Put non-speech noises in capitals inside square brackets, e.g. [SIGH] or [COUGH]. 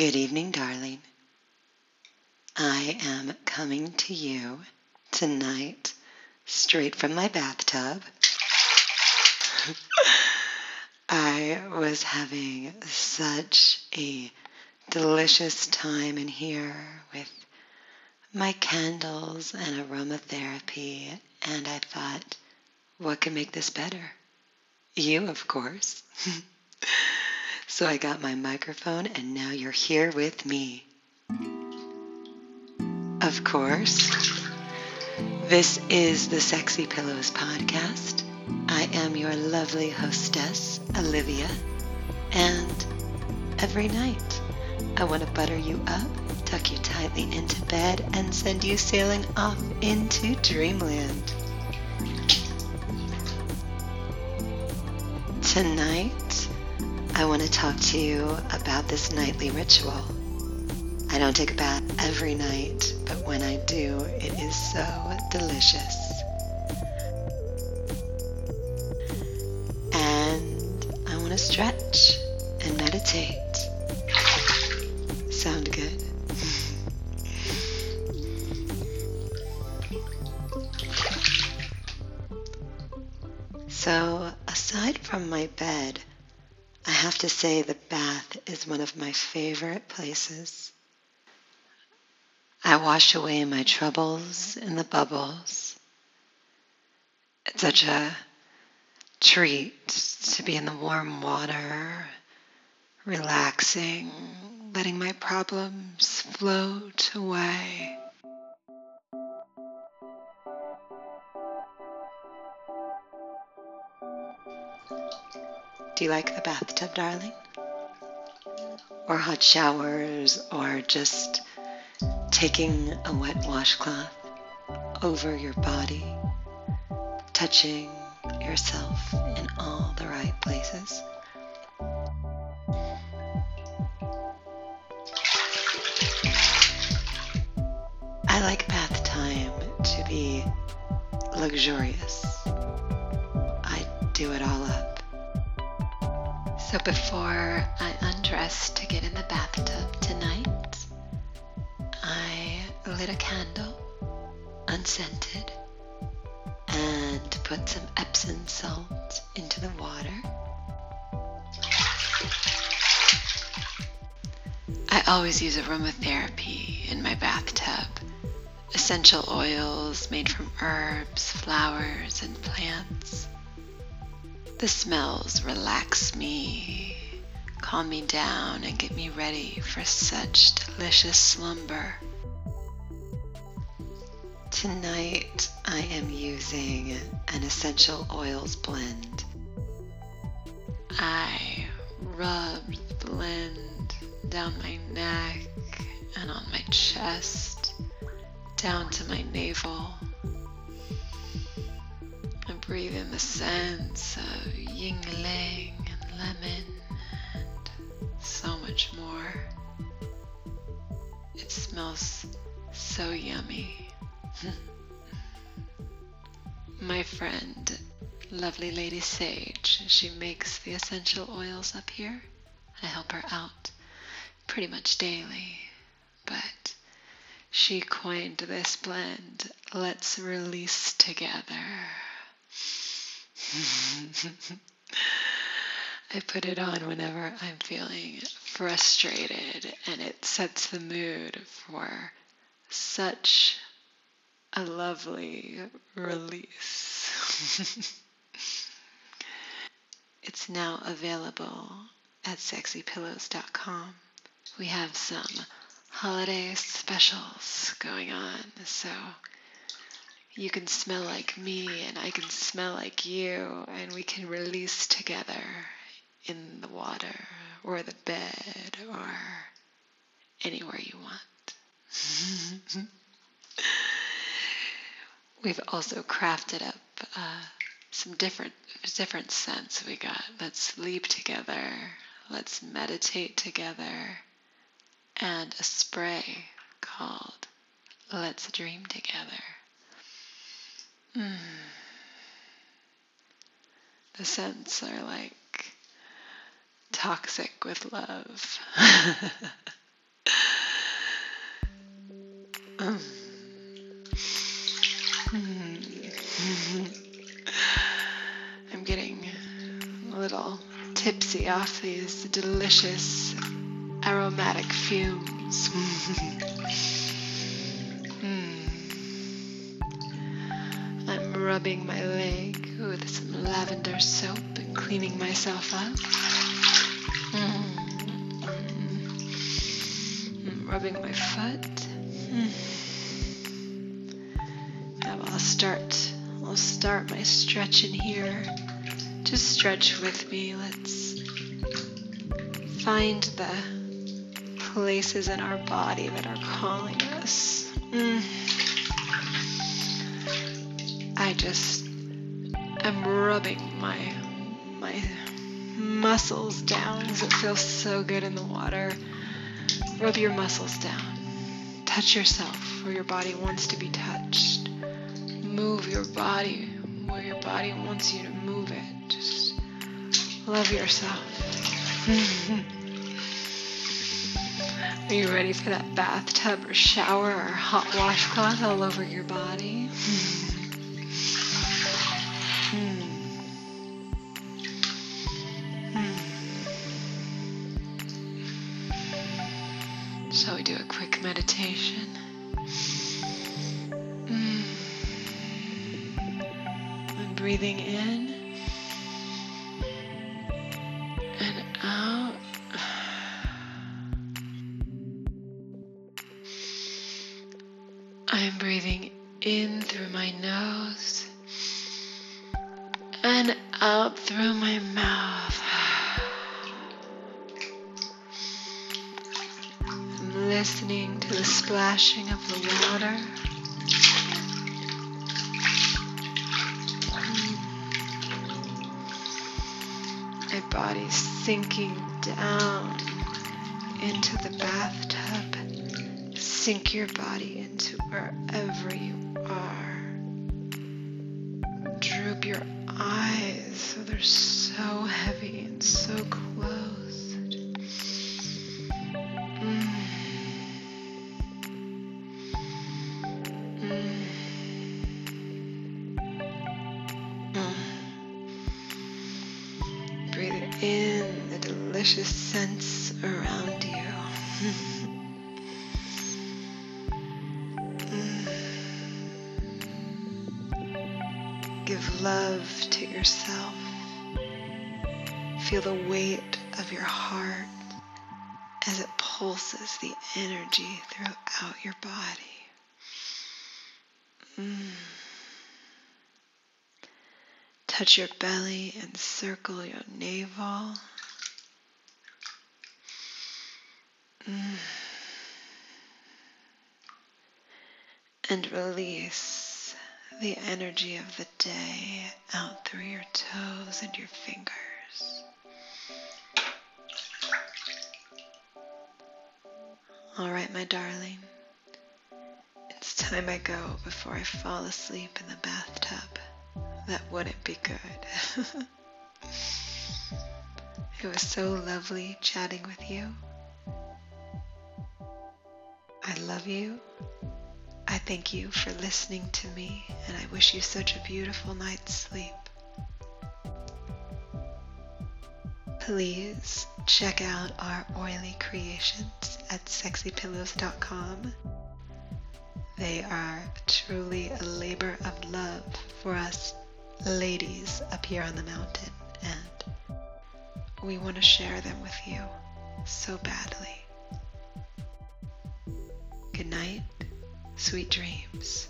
Good evening, darling. I am coming to you tonight straight from my bathtub. [LAUGHS] I was having such a delicious time in here with my candles and aromatherapy, and I thought, what can make this better? You, of course. [LAUGHS] so I got my microphone, and now you're here with me. Of course, this is the Sexy Pillows Podcast. I am your lovely hostess, Olivia, and every night I want to butter you up tuck you tightly into bed, and send you sailing off into dreamland. Tonight, I want to talk to you about this nightly ritual. I don't take a bath every night, but when I do, it is so delicious. And I want to stretch and meditate. Sound good? [LAUGHS] So, aside from my bed, I have to say the bath is one of my favorite places. I wash away my troubles in the bubbles. It's such a treat to be in the warm water, relaxing, letting my problems float away. Do you like the bathtub, darling? Or hot showers, or just taking a wet washcloth over your body, touching yourself in all the right places? I like bath time to be luxurious. I do it all up. So before I undress to get in the bathtub tonight, I lit a candle, unscented, and put some Epsom salt into the water. I always use aromatherapy in my bathtub. Essential oils made from herbs, flowers, and plants. The smells relax me, calm me down, and get me ready for such delicious slumber. Tonight I am using an essential oils blend. I rub the blend down my neck and on my chest, down to my navel breathe in the scents of ylang and lemon and so much more. It smells so yummy. [LAUGHS] My friend, lovely Lady Sage, she makes the essential oils up here. I help her out pretty much daily, but she coined this blend, Let's Release Together. [LAUGHS] I put it on whenever I'm feeling frustrated, and it sets the mood for such a lovely release. [LAUGHS] it's now available at sexypillows.com. We have some holiday specials going on, so you can smell like me and I can smell like you, and we can release together in the water or the bed or anywhere you want. We've also crafted up uh, some different different scents. We got let's sleep together, let's meditate together, and a spray called Let's Dream Together. Mm. The scents are like toxic with love. Hmm. [LAUGHS] I'm getting a little tipsy off these delicious aromatic fumes. [LAUGHS] rubbing my leg with some lavender soap and cleaning myself up. Mm. Rubbing my foot. Now I'll start. I'll start my stretch in here. Just stretch with me. Let's find the places in our body that are calling us. Mm. I just am rubbing my my muscles down because it feels so good in the water. Rub your muscles down. Touch yourself where your body wants to be touched. Move your body where your body wants you to move it. Just love yourself. [LAUGHS] Are you ready for that bathtub or shower or hot washcloth all over your body? [LAUGHS] Hmm. Shall we do a quick meditation? Mm. And breathing in listening to the splashing of the water. Mm. My body's sinking down into the bathtub. Sink your body into wherever you are. Droop your eyes so they're so heavy and so closed. In the delicious scents around you. [LAUGHS] Give love to yourself. Feel the weight of your heart as it pulses the energy throughout your body. Mm. Touch your belly and circle your navel. Mm. And release the energy of the day out through your toes and your fingers. All right, my darling. It's time I go before I fall asleep in the bathtub. That wouldn't be good. [LAUGHS] it was so lovely chatting with you. I love you. I thank you for listening to me, and I wish you such a beautiful night's sleep. Please check out our oily creations at sexypillows.com. They are truly a labor of love for us ladies up here on the mountain, and we want to share them with you so badly. Good night, sweet dreams.